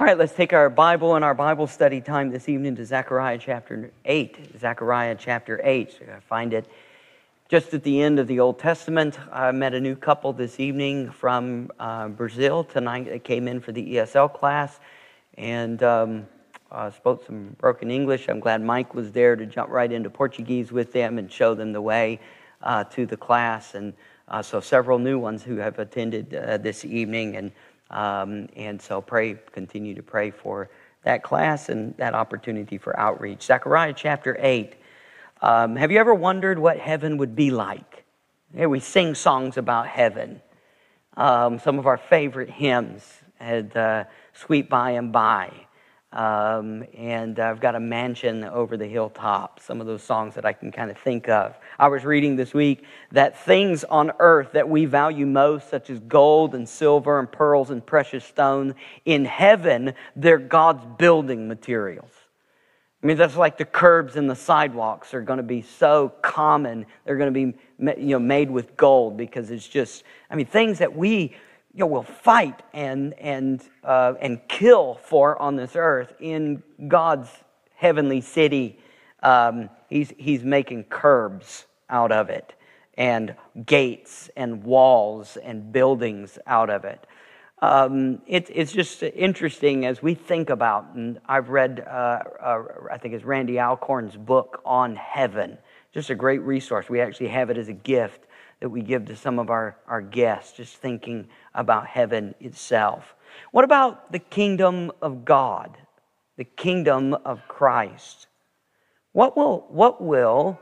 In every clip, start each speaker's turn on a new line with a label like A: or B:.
A: All right, let's take our Bible and our Bible study time this evening to Zechariah chapter 8. Zechariah chapter 8. So I find it just at the end of the Old Testament. I met a new couple this evening from uh, Brazil tonight. They came in for the ESL class and um, uh, spoke some broken English. I'm glad Mike was there to jump right into Portuguese with them and show them the way uh, to the class. And uh, so, several new ones who have attended uh, this evening. And um, and so pray, continue to pray for that class and that opportunity for outreach. Zechariah chapter 8. Um, have you ever wondered what heaven would be like? Here we sing songs about heaven. Um, some of our favorite hymns had uh, Sweet By and By. Um, and I've got a mansion over the hilltop. Some of those songs that I can kind of think of. I was reading this week that things on earth that we value most, such as gold and silver and pearls and precious stone, in heaven, they're God's building materials. I mean, that's like the curbs and the sidewalks are going to be so common. They're going to be you know, made with gold because it's just, I mean, things that we you know, will fight and, and, uh, and kill for on this earth in God's heavenly city. Um, he's, he's making curbs out of it, and gates and walls and buildings out of it. Um, it, it's just interesting as we think about, and I've read, uh, uh, I think it's Randy Alcorn's book on heaven. Just a great resource. We actually have it as a gift that we give to some of our, our guests, just thinking about heaven itself. What about the kingdom of God, the kingdom of Christ? What will, what will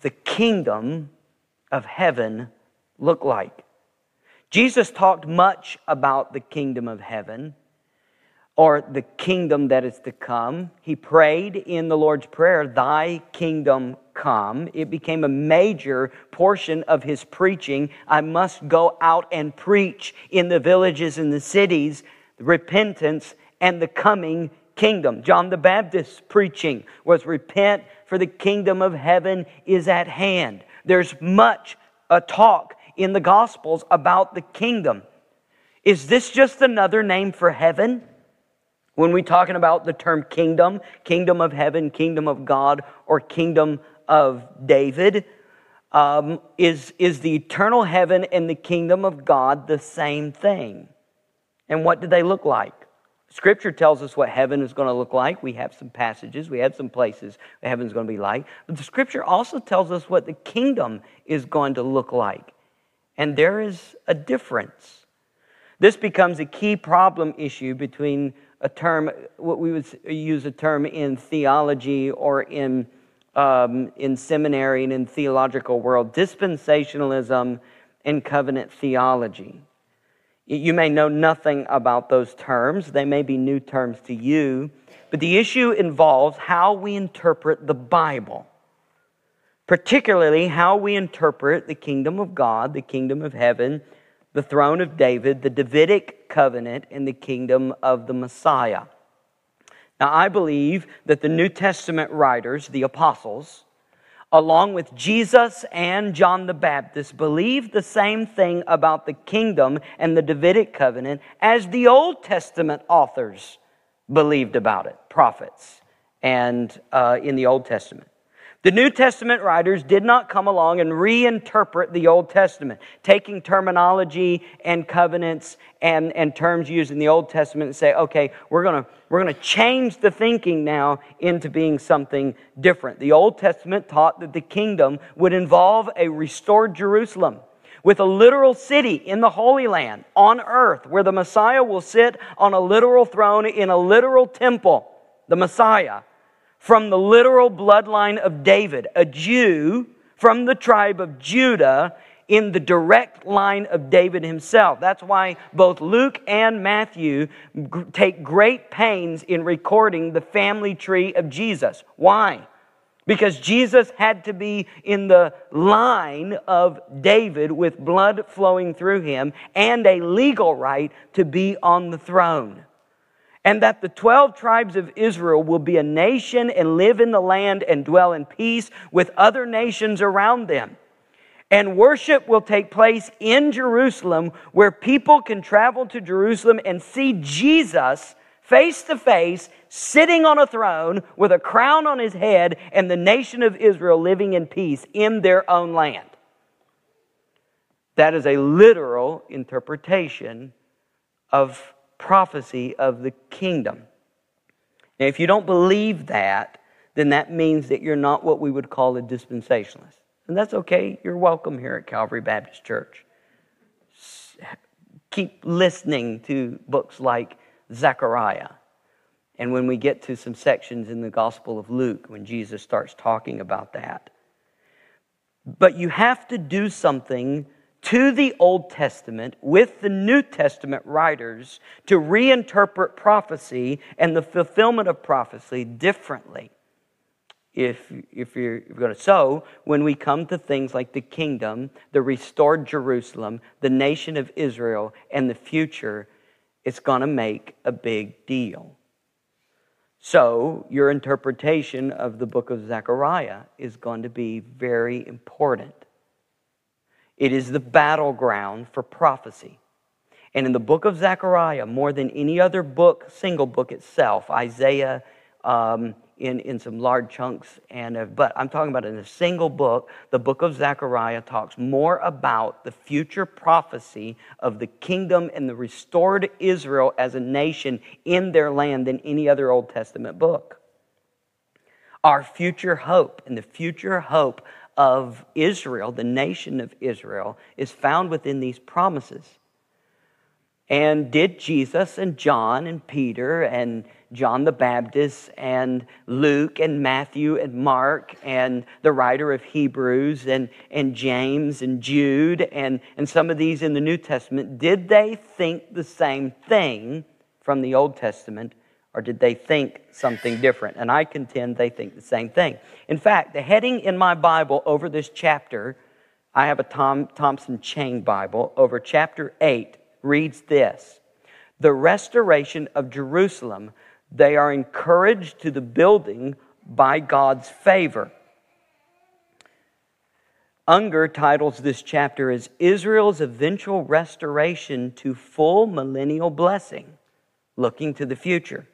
A: the kingdom of heaven look like? Jesus talked much about the kingdom of heaven or the kingdom that is to come. He prayed in the Lord's Prayer, Thy kingdom come. It became a major portion of his preaching. I must go out and preach in the villages and the cities repentance and the coming kingdom. John the Baptist's preaching was repent for the kingdom of heaven is at hand. There's much a talk in the gospels about the kingdom. Is this just another name for heaven? When we're talking about the term kingdom, kingdom of heaven, kingdom of God, or kingdom of David, um, is, is the eternal heaven and the kingdom of God the same thing? And what do they look like? Scripture tells us what heaven is going to look like. We have some passages, we have some places heaven's going to be like. But the Scripture also tells us what the kingdom is going to look like. And there is a difference. This becomes a key problem issue between a term, what we would use a term in theology or in, um, in seminary and in theological world, dispensationalism and covenant theology. You may know nothing about those terms, they may be new terms to you, but the issue involves how we interpret the Bible, particularly how we interpret the kingdom of God, the kingdom of heaven, the throne of David, the Davidic covenant, and the kingdom of the Messiah. Now, I believe that the New Testament writers, the apostles, along with Jesus and John the Baptist, believed the same thing about the kingdom and the Davidic covenant as the Old Testament authors believed about it, prophets, and uh, in the Old Testament. The New Testament writers did not come along and reinterpret the Old Testament, taking terminology and covenants and, and terms used in the Old Testament and say, okay, we're going we're going to change the thinking now into being something different. The Old Testament taught that the kingdom would involve a restored Jerusalem with a literal city in the Holy Land on earth where the Messiah will sit on a literal throne in a literal temple. The Messiah from the literal bloodline of David, a Jew from the tribe of Judah in the direct line of David himself. That's why both Luke and Matthew take great pains in recording the family tree of Jesus. Why? Because Jesus had to be in the line of David with blood flowing through him and a legal right to be on the throne and that the 12 tribes of Israel will be a nation and live in the land and dwell in peace with other nations around them. And worship will take place in Jerusalem, where people can travel to Jerusalem and see Jesus face to face, sitting on a throne with a crown on his head, and the nation of Israel living in peace in their own land. That is a literal interpretation of prophecy of the kingdom. Now, if you don't believe that, then that means that you're not what we would call a dispensationalist. And that's okay. You're welcome here at Calvary Baptist Church. Keep listening to books like Zechariah. And when we get to some sections in the Gospel of Luke, when Jesus starts talking about that. But you have to do something to the Old Testament with the New Testament writers to reinterpret prophecy and the fulfillment of prophecy differently. If, if you're going to. So, when we come to things like the kingdom, the restored Jerusalem, the nation of Israel, and the future, it's going to make a big deal. So, your interpretation of the book of Zechariah is going to be very important. It is the battleground for prophecy. And in the book of Zechariah, more than any other book, single book itself, Isaiah um, in, in some large chunks, and uh, but I'm talking about in a single book, the book of Zechariah talks more about the future prophecy of the kingdom and the restored Israel as a nation in their land than any other Old Testament book. Our future hope and the future hope of Israel, the nation of Israel, is found within these promises. And did Jesus and John and Peter and John the Baptist and Luke and Matthew and Mark and the writer of Hebrews and, and James and Jude and, and some of these in the New Testament, did they think the same thing from the Old Testament or did they think something different? And I contend they think the same thing. In fact, the heading in my Bible over this chapter, I have a Tom Thompson Chain Bible, over chapter 8, reads this The restoration of Jerusalem, they are encouraged to the building by God's favor. Unger titles this chapter as Israel's eventual restoration to full millennial blessing, looking to the future.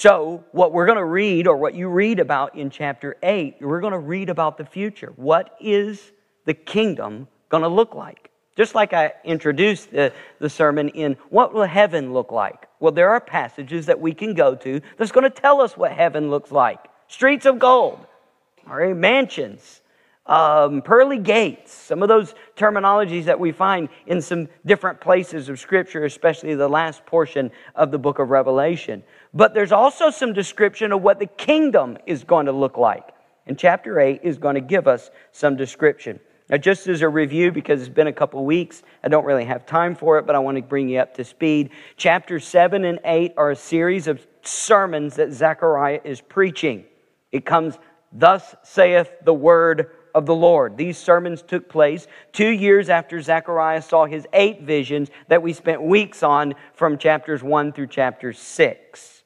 A: So, what we're going to read, or what you read about in chapter 8, we're going to read about the future. What is the kingdom going to look like? Just like I introduced the, the sermon in what will heaven look like? Well, there are passages that we can go to that's going to tell us what heaven looks like streets of gold, right, mansions, um, pearly gates, some of those terminologies that we find in some different places of Scripture, especially the last portion of the book of Revelation. But there's also some description of what the kingdom is going to look like. And chapter 8 is going to give us some description. Now, just as a review, because it's been a couple weeks, I don't really have time for it, but I want to bring you up to speed. Chapter 7 and 8 are a series of sermons that Zechariah is preaching. It comes, Thus saith the word of the Lord. These sermons took place two years after Zechariah saw his eight visions that we spent weeks on from chapters 1 through chapter 6.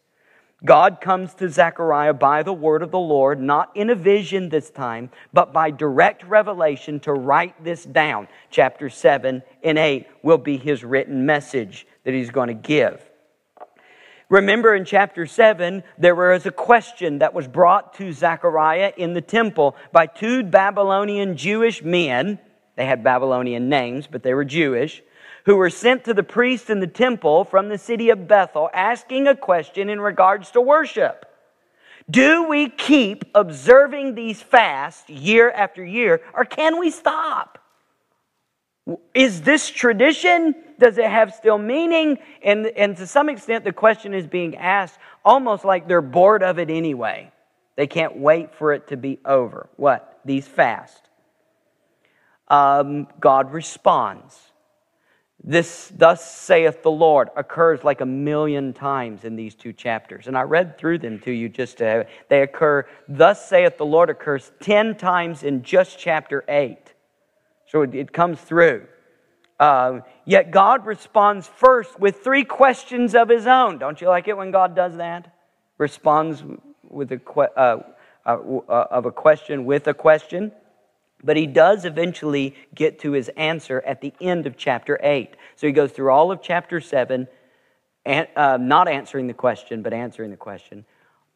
A: God comes to Zechariah by the word of the Lord, not in a vision this time, but by direct revelation to write this down. Chapter 7 and 8 will be his written message that he's going to give. Remember in chapter 7, there was a question that was brought to Zechariah in the temple by two Babylonian Jewish men. They had Babylonian names, but they were Jewish, who were sent to the priest in the temple from the city of Bethel asking a question in regards to worship. Do we keep observing these fasts year after year, or can we stop? Is this tradition? Does it have still meaning? And, and to some extent, the question is being asked almost like they're bored of it anyway. They can't wait for it to be over. What? These fasts. Um, God responds. This, thus saith the Lord, occurs like a million times in these two chapters. And I read through them to you just to, they occur, thus saith the Lord occurs 10 times in just chapter 8. So it, it comes through. Uh, yet God responds first with three questions of his own. Don't you like it when God does that? Responds with a que- uh, uh, uh, of a question with a question. But he does eventually get to his answer at the end of chapter 8. So he goes through all of chapter 7, and, uh, not answering the question, but answering the question.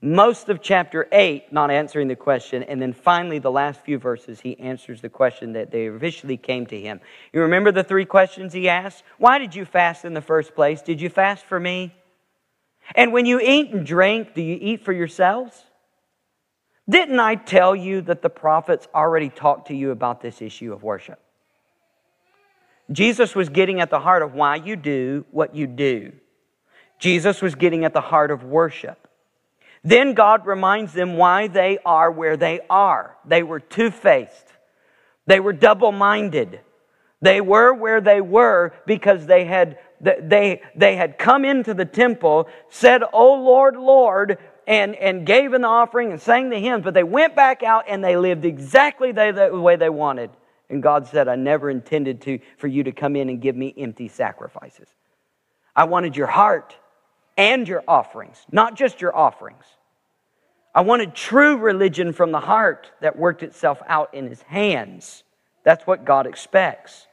A: Most of chapter 8, not answering the question. And then finally, the last few verses, he answers the question that they officially came to him. You remember the three questions he asked? Why did you fast in the first place? Did you fast for me? And when you eat and drink, do you eat for yourselves? Didn't I tell you that the prophets already talked to you about this issue of worship? Jesus was getting at the heart of why you do what you do. Jesus was getting at the heart of worship. Then God reminds them why they are where they are. They were two faced, they were double minded. They were where they were because they had, they, they had come into the temple, said, Oh Lord, Lord, and, and gave an offering and sang the hymns, but they went back out and they lived exactly the, the way they wanted. And God said, I never intended to, for you to come in and give me empty sacrifices. I wanted your heart and your offerings, not just your offerings. I wanted true religion from the heart that worked itself out in his hands. That's what God expects.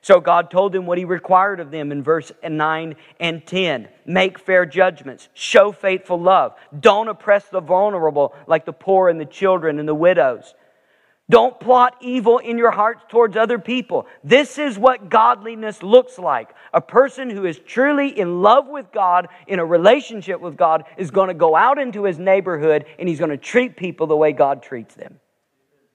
A: So God told them what he required of them in verse 9 and 10. Make fair judgments, show faithful love, don't oppress the vulnerable like the poor and the children and the widows. Don't plot evil in your hearts towards other people. This is what godliness looks like. A person who is truly in love with God, in a relationship with God, is going to go out into his neighborhood and he's going to treat people the way God treats them.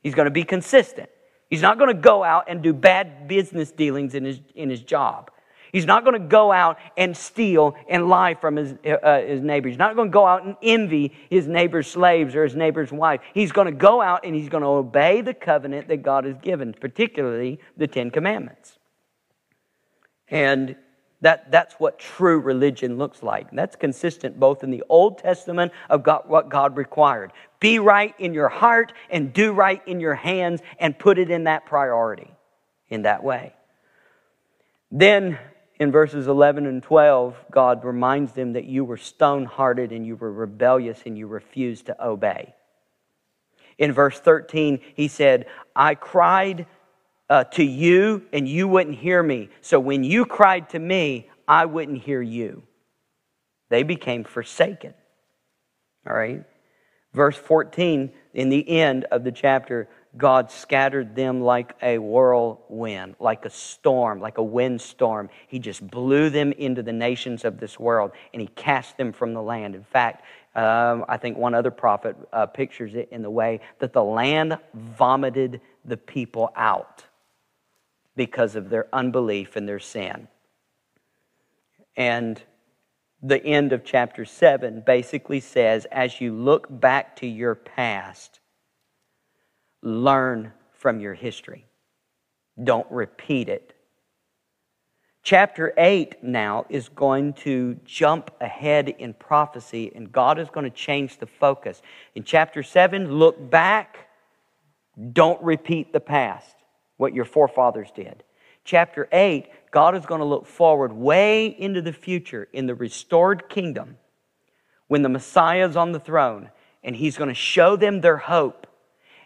A: He's going to be consistent. He's not going to go out and do bad business dealings in his, in his job. He's not going to go out and steal and lie from his, uh, his neighbor. He's not going to go out and envy his neighbor's slaves or his neighbor's wife. He's going to go out and he's going to obey the covenant that God has given, particularly the Ten Commandments. And that, that's what true religion looks like. And that's consistent both in the Old Testament of God, what God required. Be right in your heart and do right in your hands and put it in that priority in that way. Then in verses 11 and 12, God reminds them that you were stone hearted and you were rebellious and you refused to obey. In verse 13, he said, I cried uh, to you and you wouldn't hear me. So when you cried to me, I wouldn't hear you. They became forsaken. All right? Verse 14, in the end of the chapter, God scattered them like a whirlwind, like a storm, like a windstorm. He just blew them into the nations of this world and he cast them from the land. In fact, um, I think one other prophet uh, pictures it in the way that the land vomited the people out because of their unbelief and their sin. And the end of chapter 7 basically says as you look back to your past, learn from your history. Don't repeat it. Chapter 8 now is going to jump ahead in prophecy, and God is going to change the focus. In chapter 7, look back, don't repeat the past, what your forefathers did. Chapter 8, God is going to look forward way into the future in the restored kingdom when the Messiah is on the throne, and He's going to show them their hope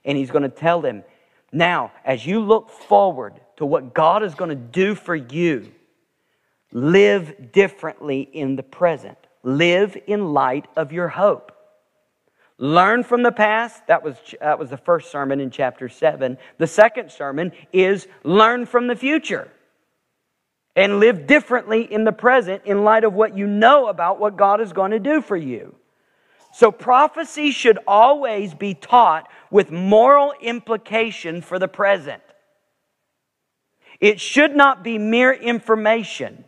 A: and he's going to tell them, now, as you look forward to what God is going to do for you, live differently in the present. Live in light of your hope. Learn from the past. That was, that was the first sermon in chapter 7. The second sermon is learn from the future and live differently in the present in light of what you know about what God is going to do for you. So prophecy should always be taught with moral implication for the present. It should not be mere information.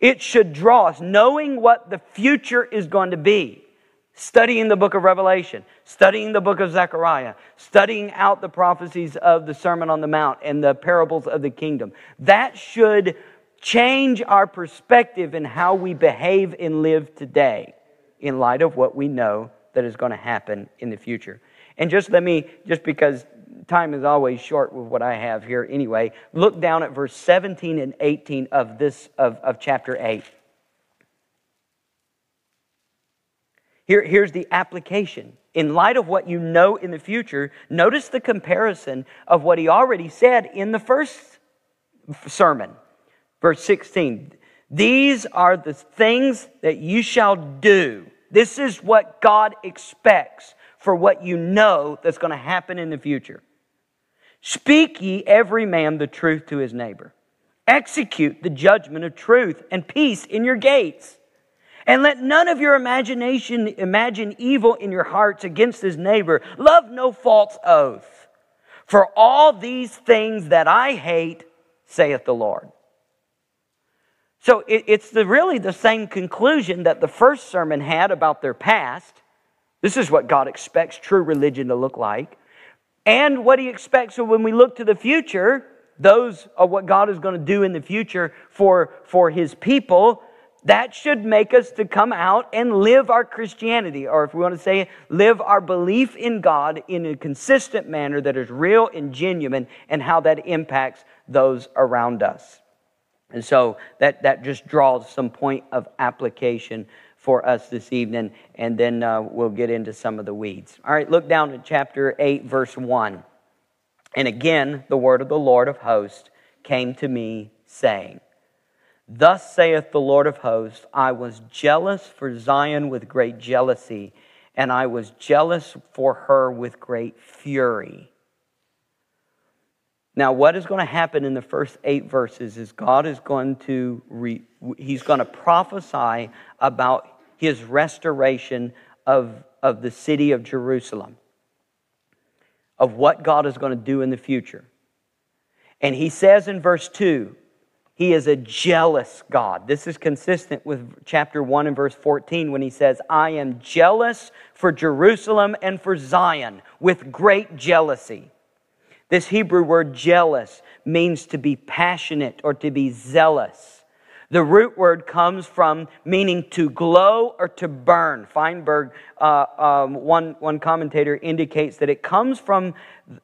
A: It should draw us, knowing what the future is going to be. Studying the book of Revelation, studying the book of Zechariah, studying out the prophecies of the Sermon on the Mount and the parables of the kingdom. That should change our perspective in how we behave and live today in light of what we know that is going to happen in the future. And just let me, just because time is always short with what I have here anyway, look down at verse 17 and 18 of this, of, of chapter 8. Here, here's the application. In light of what you know in the future, notice the comparison of what he already said in the first sermon. Verse 16 These are the things that you shall do. This is what God expects for what you know that's going to happen in the future. Speak ye every man the truth to his neighbor. Execute the judgment of truth and peace in your gates. And let none of your imagination imagine evil in your hearts against his neighbor. Love no false oath. For all these things that I hate, saith the Lord. So it, it's the, really the same conclusion that the first sermon had about their past. This is what God expects true religion to look like. And what he expects when we look to the future, those are what God is going to do in the future for, for his people. That should make us to come out and live our Christianity, or if we want to say, live our belief in God in a consistent manner that is real and genuine, and how that impacts those around us. And so that, that just draws some point of application for us this evening, and then uh, we'll get into some of the weeds. All right, look down to chapter 8, verse 1. And again, the word of the Lord of hosts came to me, saying, Thus saith the Lord of hosts, I was jealous for Zion with great jealousy, and I was jealous for her with great fury. Now, what is going to happen in the first eight verses is God is going to re, he's going to prophesy about his restoration of, of the city of Jerusalem, of what God is going to do in the future. And he says in verse 2, he is a jealous God. This is consistent with chapter 1 and verse 14 when he says, I am jealous for Jerusalem and for Zion with great jealousy. This Hebrew word jealous means to be passionate or to be zealous. The root word comes from meaning to glow or to burn. Feinberg, uh, um, one, one commentator, indicates that it comes from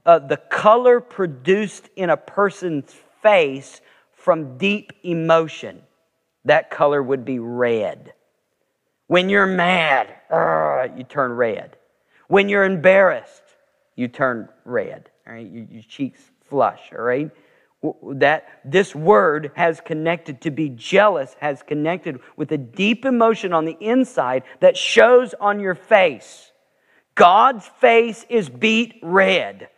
A: uh, the color produced in a person's face from deep emotion. That color would be red. When you're mad, uh, you turn red. When you're embarrassed, you turn red all right? Your, your cheeks flush, all right? That this word has connected to be jealous, has connected with a deep emotion on the inside that shows on your face. God's face is beet red.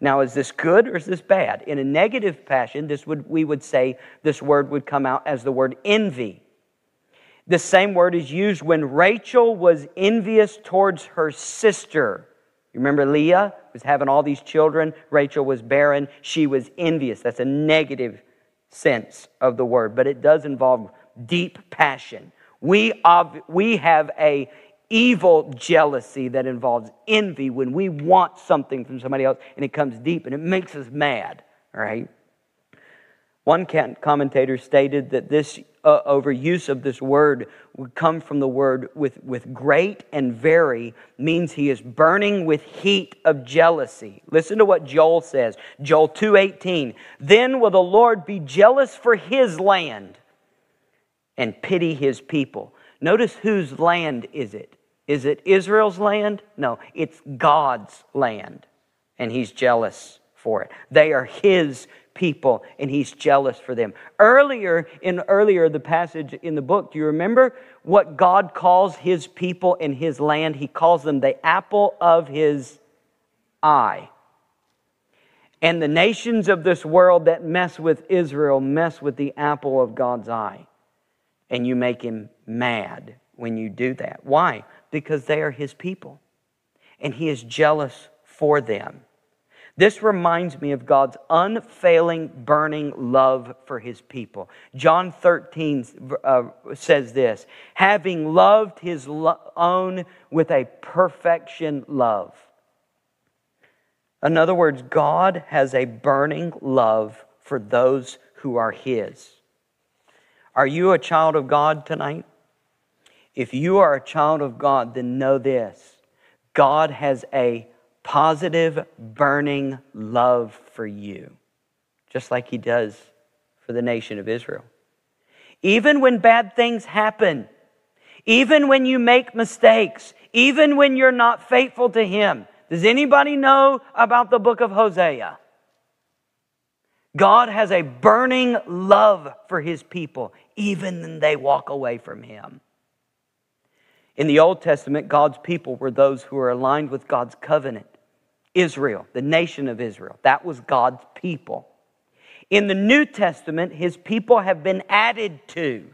A: Now, is this good or is this bad? In a negative passion, this would, we would say this word would come out as the word envy. The same word is used when Rachel was envious towards her sister. Remember Leah was having all these children. Rachel was barren. She was envious. That's a negative sense of the word, but it does involve deep passion. We, we have a evil jealousy that involves envy when we want something from somebody else and it comes deep and it makes us mad, right? One commentator stated that this uh, overuse of this word would come from the word with, with great and very means he is burning with heat of jealousy. Listen to what Joel says. Joel 2:18. Then will the Lord be jealous for his land and pity his people. Notice whose land is it? Is it Israel's land? No, it's God's land. And he's jealous for it. They are his people and he's jealous for them. Earlier in earlier the passage in the book, do you remember what God calls his people in his land? He calls them the apple of his eye. And the nations of this world that mess with Israel mess with the apple of God's eye. And you make him mad when you do that. Why? Because they are his people. And he is jealous for them. This reminds me of God's unfailing, burning love for his people. John 13 uh, says this having loved his lo- own with a perfection love. In other words, God has a burning love for those who are his. Are you a child of God tonight? If you are a child of God, then know this God has a positive, burning love for you, just like He does for the nation of Israel. Even when bad things happen, even when you make mistakes, even when you're not faithful to Him. Does anybody know about the book of Hosea? God has a burning love for his people, even when they walk away from him. In the Old Testament, God's people were those who were aligned with God's covenant. Israel, the nation of Israel, that was God's people. In the New Testament, his people have been added to.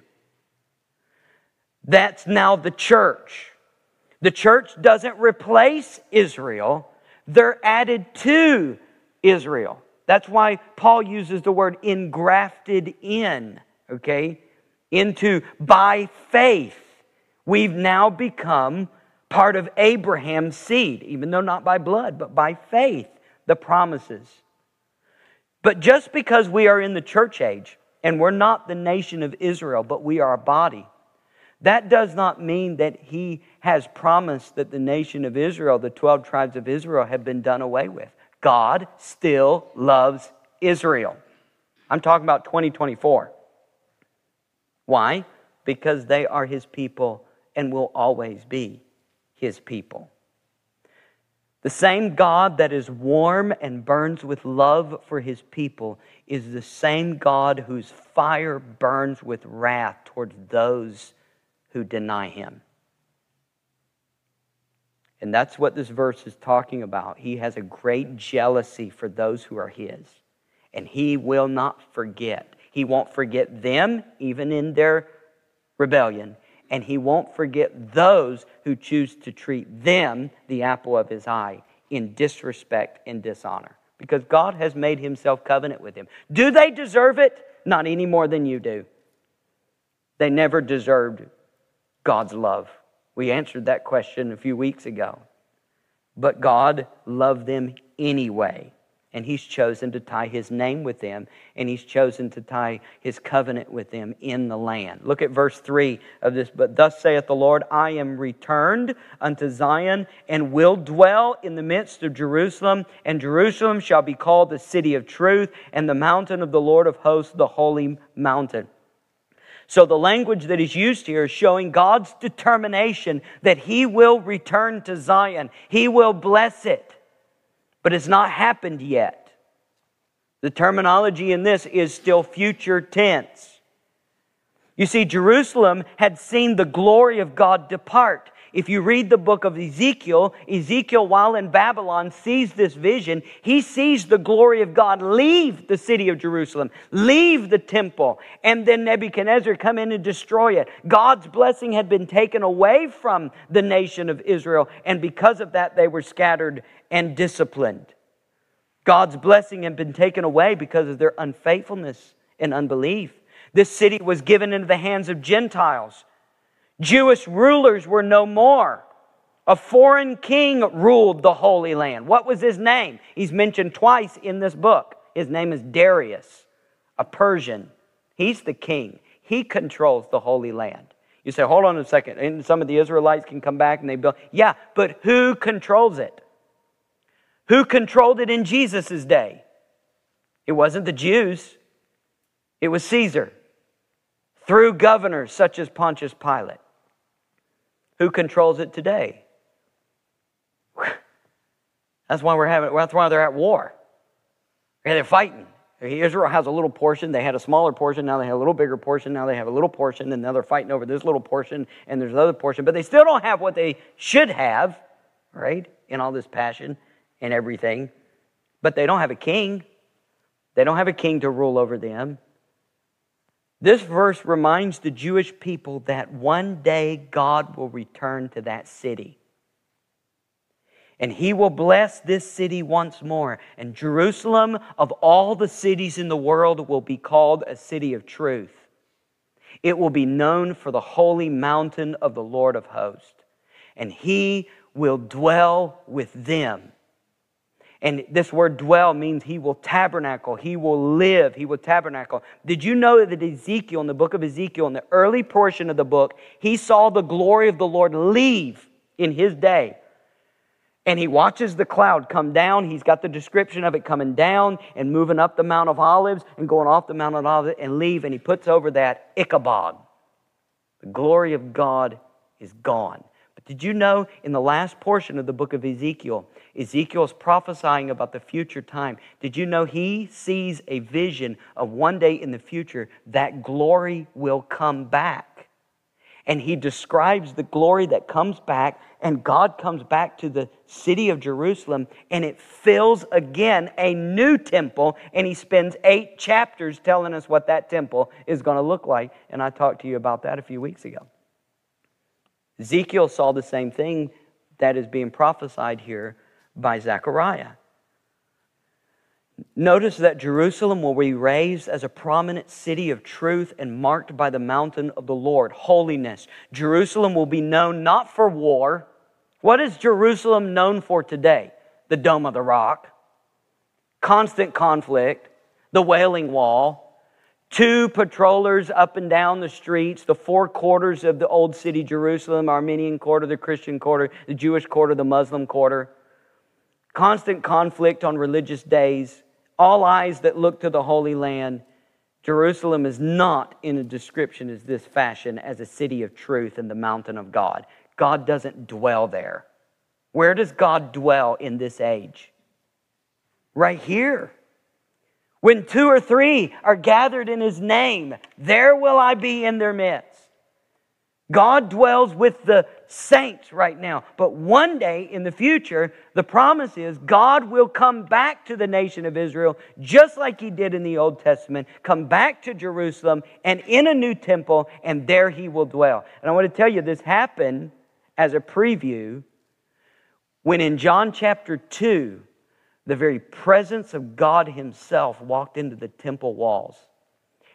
A: That's now the church. The church doesn't replace Israel, they're added to Israel. That's why Paul uses the word engrafted in, okay? Into by faith. We've now become part of Abraham's seed, even though not by blood, but by faith, the promises. But just because we are in the church age and we're not the nation of Israel, but we are a body, that does not mean that he has promised that the nation of Israel, the 12 tribes of Israel, have been done away with. God still loves Israel. I'm talking about 2024. Why? Because they are his people and will always be his people. The same God that is warm and burns with love for his people is the same God whose fire burns with wrath towards those who deny him. And that's what this verse is talking about. He has a great jealousy for those who are his, and he will not forget. He won't forget them, even in their rebellion, and he won't forget those who choose to treat them, the apple of his eye, in disrespect and dishonor. Because God has made himself covenant with them. Do they deserve it? Not any more than you do. They never deserved God's love. We answered that question a few weeks ago. But God loved them anyway. And He's chosen to tie His name with them, and He's chosen to tie His covenant with them in the land. Look at verse 3 of this. But thus saith the Lord, I am returned unto Zion, and will dwell in the midst of Jerusalem, and Jerusalem shall be called the city of truth, and the mountain of the Lord of hosts, the holy mountain. So the language that is used here is showing God's determination that He will return to Zion. He will bless it. But it's not happened yet. The terminology in this is still future tense. You see, Jerusalem had seen the glory of God depart. If you read the book of Ezekiel, Ezekiel, while in Babylon, sees this vision. He sees the glory of God leave the city of Jerusalem, leave the temple, and then Nebuchadnezzar come in and destroy it. God's blessing had been taken away from the nation of Israel, and because of that, they were scattered and disciplined. God's blessing had been taken away because of their unfaithfulness and unbelief. This city was given into the hands of Gentiles Jewish rulers were no more. A foreign king ruled the Holy Land. What was his name? He's mentioned twice in this book. His name is Darius, a Persian. He's the king, he controls the Holy Land. You say, hold on a second. And some of the Israelites can come back and they build. Yeah, but who controls it? Who controlled it in Jesus' day? It wasn't the Jews, it was Caesar through governors such as Pontius Pilate. Who controls it today? That's why we're having. That's why they're at war. they're fighting. Israel has a little portion. They had a smaller portion. Now they have a little bigger portion. Now they have a little portion. And now they're fighting over this little portion. And there's another portion. But they still don't have what they should have, right? In all this passion and everything. But they don't have a king. They don't have a king to rule over them. This verse reminds the Jewish people that one day God will return to that city. And he will bless this city once more. And Jerusalem, of all the cities in the world, will be called a city of truth. It will be known for the holy mountain of the Lord of hosts. And he will dwell with them and this word dwell means he will tabernacle, he will live, he will tabernacle. Did you know that Ezekiel, in the book of Ezekiel, in the early portion of the book, he saw the glory of the Lord leave in his day? And he watches the cloud come down. He's got the description of it coming down and moving up the Mount of Olives and going off the Mount of Olives and leave. And he puts over that Ichabod. The glory of God is gone Did you know in the last portion of the book of Ezekiel, Ezekiel's prophesying about the future time. Did you know he sees a vision of one day in the future that glory will come back? And he describes the glory that comes back, and God comes back to the city of Jerusalem, and it fills again a new temple. And he spends eight chapters telling us what that temple is going to look like. And I talked to you about that a few weeks ago. Ezekiel saw the same thing that is being prophesied here by Zechariah. Notice that Jerusalem will be raised as a prominent city of truth and marked by the mountain of the Lord, holiness. Jerusalem will be known not for war. What is Jerusalem known for today? The Dome of the Rock, constant conflict, the Wailing Wall, two patrollers up and down the streets, the four quarters of the old city Jerusalem, Armenian quarter, the Christian quarter, the Jewish quarter, the Muslim quarter. Constant conflict on religious days, all eyes that look to the Holy Land. Jerusalem is not in a description as this fashion as a city of truth and the mountain of God. God doesn't dwell there. Where does God dwell in this age? Right here. When two or three are gathered in his name, there will I be in their midst. God dwells with the saints right now. But one day in the future, the promise is God will come back to the nation of Israel just like he did in the Old Testament, come back to Jerusalem and in a new temple, and there he will dwell. And I want to tell you, this happened as a preview when in John chapter 2, the very presence of God Himself walked into the temple walls.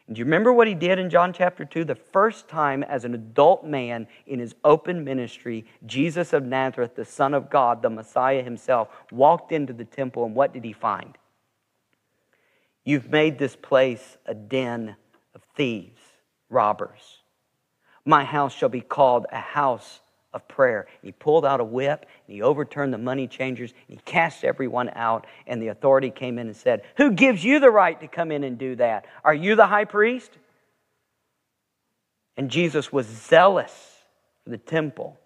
A: And do you remember what He did in John chapter 2? The first time as an adult man in His open ministry, Jesus of Nazareth, the Son of God, the Messiah Himself, walked into the temple, and what did He find? You've made this place a den of thieves, robbers. My house shall be called a house of prayer. He pulled out a whip and he overturned the money changers. He cast everyone out, and the authority came in and said, Who gives you the right to come in and do that? Are you the high priest? And Jesus was zealous for the temple.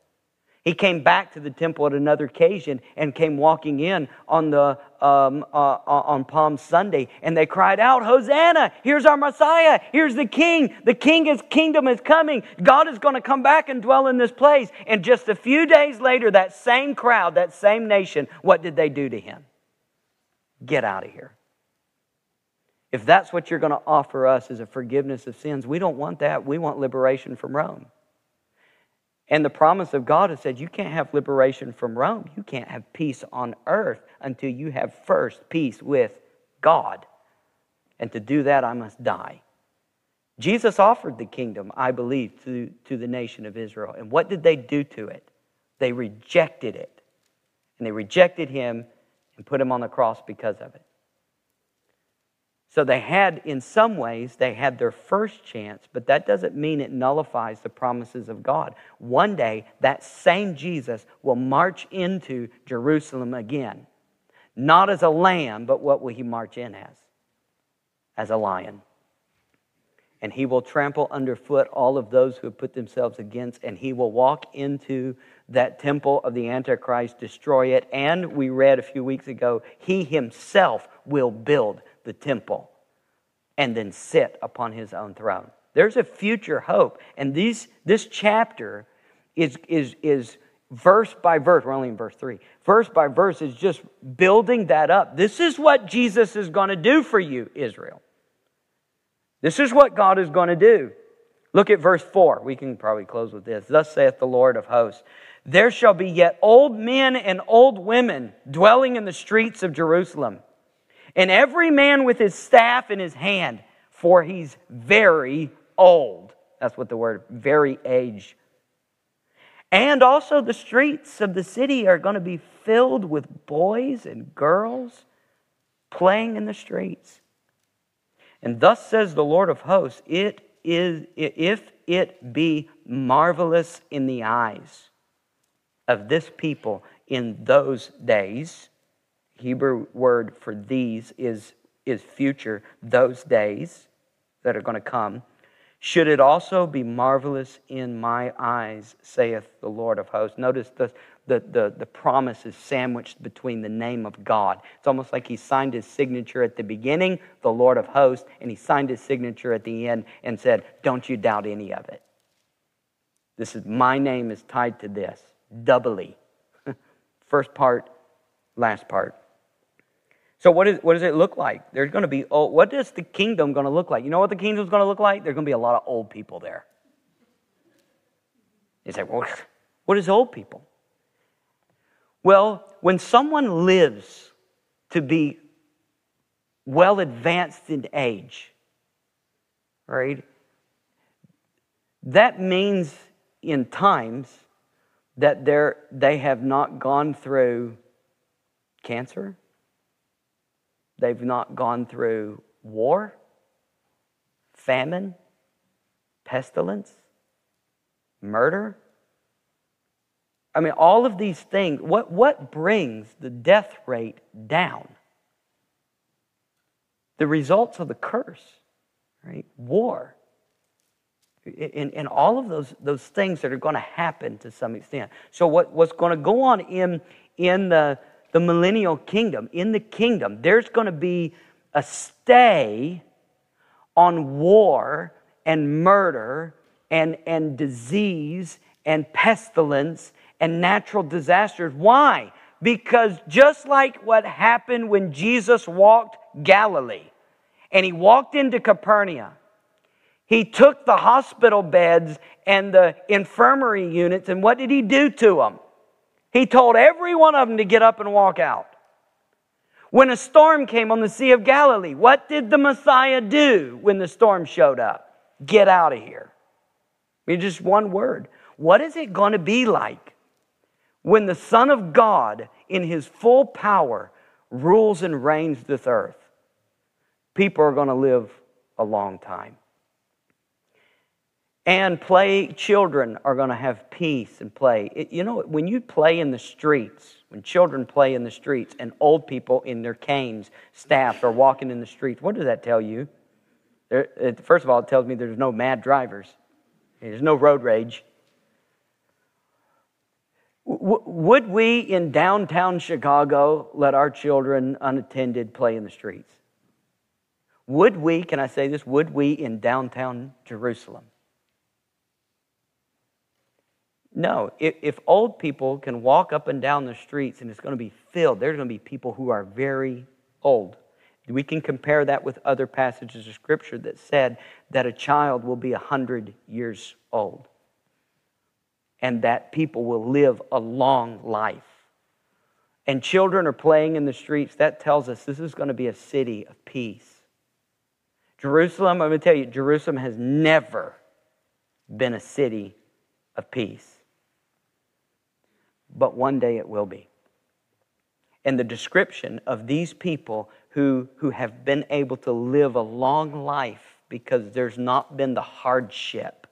A: He came back to the temple at another occasion and came walking in on, the, um, uh, uh, on Palm Sunday, and they cried out, Hosanna! Here's our Messiah! Here's the King! The King's kingdom is coming! God is going to come back and dwell in this place. And just a few days later, that same crowd, that same nation, what did they do to him? Get out of here. If that's what you're going to offer us as a forgiveness of sins, we don't want that. We want liberation from Rome. And the promise of God has said you can't have liberation from Rome. You can't have peace on earth until you have first peace with God. And to do that, I must die. Jesus offered the kingdom, I believe, to, to the nation of Israel. And what did they do to it? They rejected it. And they rejected him and put him on the cross because of it. So they had, in some ways, they had their first chance, but that doesn't mean it nullifies the promises of God. One day, that same Jesus will march into Jerusalem again. Not as a lamb, but what will he march in as? As a lion. And he will trample underfoot all of those who have put themselves against, and he will walk into that temple of the Antichrist, destroy it. And we read a few weeks ago, he himself will build the temple and then sit upon his own throne. There's a future hope. And these, this chapter is, is, is verse by verse. We're only in verse 3. Verse by verse is just building that up. This is what Jesus is going to do for you, Israel. This is what God is going to do. Look at verse 4. We can probably close with this. Thus saith the Lord of hosts There shall be yet old men and old women dwelling in the streets of Jerusalem and every man with his staff in his hand, for he's very old. That's what the word very age. And also, the streets of the city are going to be filled with boys and girls playing in the streets. And thus says the Lord of hosts, it is if it be marvelous in the eyes of this people in those days, Hebrew word for these is, is future, those days that are going to come. Should it also be marvelous in my eyes, saith the Lord of hosts? Notice the, the, the, the promise is sandwiched between the name of God. It's almost like he signed his signature at the beginning, the Lord of hosts, and he signed his signature at the end and said, Don't you doubt any of it. This is my name is tied to this, doubly. First part, last part. So what, is, what does it look like? There's going to be old, what is the kingdom going to look like? You know what the kingdom's going to look like? There's going to be a lot of old people there. You say, well, what is old people? Well, when someone lives to be well advanced in age, right? That means in times that they have not gone through cancer, They've not gone through war, famine, pestilence, murder. I mean, all of these things, what, what brings the death rate down? The results of the curse, right? War. And, and all of those, those things that are going to happen to some extent. So, what, what's going to go on in, in the, the millennial kingdom, in the kingdom, there's going to be a stay on war and murder and, and disease and pestilence and natural disasters. Why? Because just like what happened when Jesus walked Galilee and he walked into Capernaum, he took the hospital beds and the infirmary units, and what did he do to them? He told every one of them to get up and walk out. When a storm came on the Sea of Galilee, what did the Messiah do when the storm showed up? Get out of here. I mean, just one word. What is it going to be like when the Son of God, in his full power, rules and reigns this earth? People are going to live a long time. And play, children are going to have peace and play. It, you know, when you play in the streets, when children play in the streets and old people in their canes, staffs, are walking in the streets, what does that tell you? There, it, first of all, it tells me there's no mad drivers, there's no road rage. W- would we in downtown Chicago let our children unattended play in the streets? Would we, can I say this, would we in downtown Jerusalem? No, if, if, old people can walk up and down the streets and it's going to be filled, there's going to be people who are very old. We can compare that with other passages of Scripture that said that a child will be 100 years old and that people will live a long life. And children are playing in the streets. That tells us this is going to be a city of peace. Jerusalem, I'm going to tell you, Jerusalem has never been a city of peace but one day it will be. And the description of these people who, who have been able to live a long life because there's not been the hardship,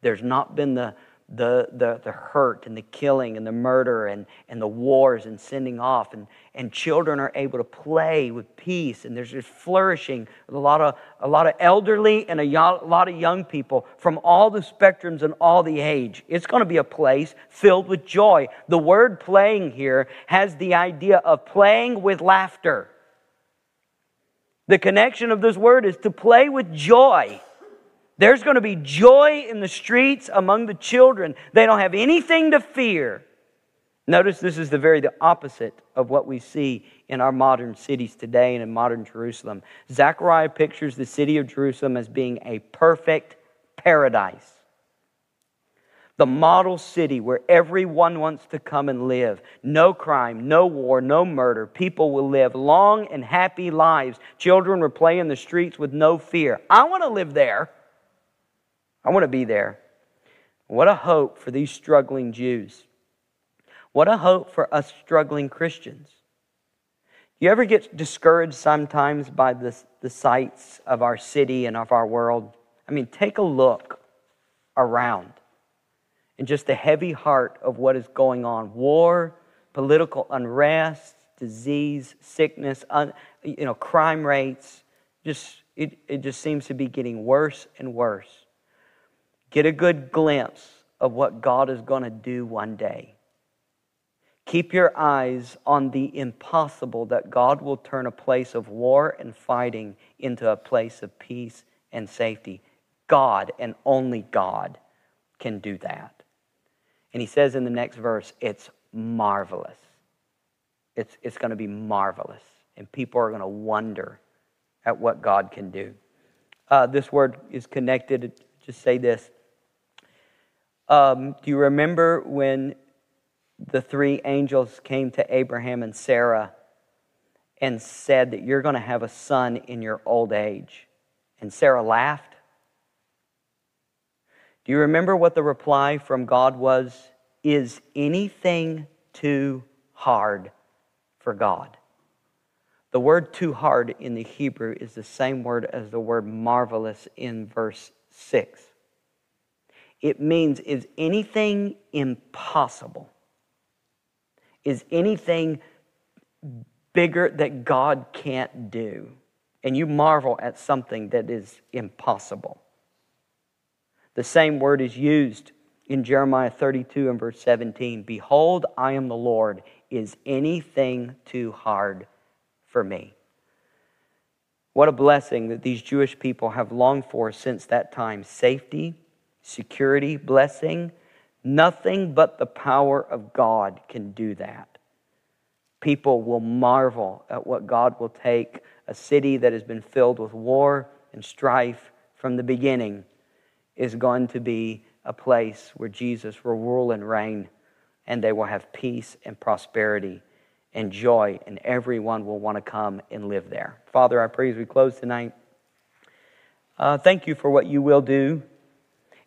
A: there's not been the, the, the, the hurt and the killing and the murder and, and the wars and sending off. And, and children are able to play with peace and there's just flourishing with a lot of, a lot of elderly and a lot of young people from all the spectrums and all the age. It's going to be a place filled with joy. The word playing here has the idea of playing with laughter. The connection of this word is to play with joy. There's going to be joy in the streets among the children. They don't have anything to fear. Notice this is the very the opposite of what we see in our modern cities today and in modern Jerusalem. Zechariah pictures the city of Jerusalem as being a perfect paradise. The model city where everyone wants to come and live. No crime, no war, no murder. People will live long and happy lives. Children will play in the streets with no fear. I want to live there. I want to be there. What a hope for these struggling Jews. What a hope for us struggling Christians. You ever get discouraged sometimes by the, the sights of our city and of our world? I mean, take a look around and just the heavy heart of what is going on war, political unrest, disease, sickness, un, you know, crime rates. Just, it, it just seems to be getting worse and worse. Get a good glimpse of what God is going to do one day. Keep your eyes on the impossible that God will turn a place of war and fighting into a place of peace and safety. God and only God can do that. And he says in the next verse, it's marvelous. It's, it's going to be marvelous. And people are going to wonder at what God can do. Uh, this word is connected. Just say this. Um, do you remember when the three angels came to Abraham and Sarah and said that you're going to have a son in your old age? And Sarah laughed. Do you remember what the reply from God was? Is anything too hard for God? The word too hard in the Hebrew is the same word as the word marvelous in verse 6. It means, is anything impossible? Is anything bigger that God can't do? And you marvel at something that is impossible. The same word is used in Jeremiah 32 and verse 17 Behold, I am the Lord. Is anything too hard for me? What a blessing that these Jewish people have longed for since that time safety, security, blessing. Nothing but the power of God can do that. People will marvel at what God will take a city that has been filled with war and strife from the beginning is going to be a place where Jesus will rule and reign, and they will have peace and prosperity and joy, and everyone will want to come and live there. Father, I pray as we close tonight, uh, thank you for what you will do.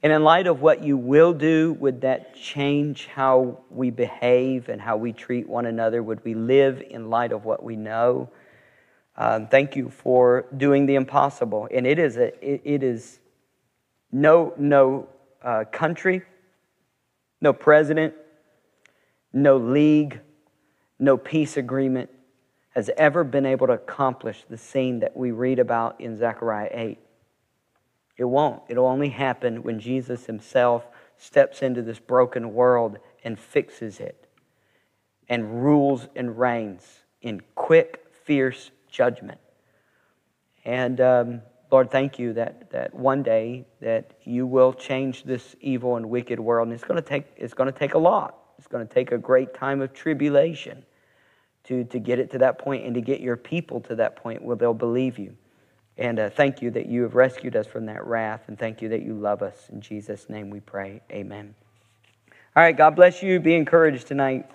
A: And in light of what you will do, would that change how we behave and how we treat one another? Would we live in light of what we know? Um, thank you for doing the impossible. And it is, a, it, it is no, no uh, country, no president, no league, no peace agreement has ever been able to accomplish the scene that we read about in Zechariah 8. It won't. It'll only happen when Jesus himself steps into this broken world and fixes it and rules and reigns in quick, fierce judgment. And um, Lord, thank you that, that one day that you will change this evil and wicked world. And it's going to take, it's going to take a lot. It's going to take a great time of tribulation to, to get it to that point and to get your people to that point where they'll believe you. And uh, thank you that you have rescued us from that wrath. And thank you that you love us. In Jesus' name we pray. Amen. All right, God bless you. Be encouraged tonight.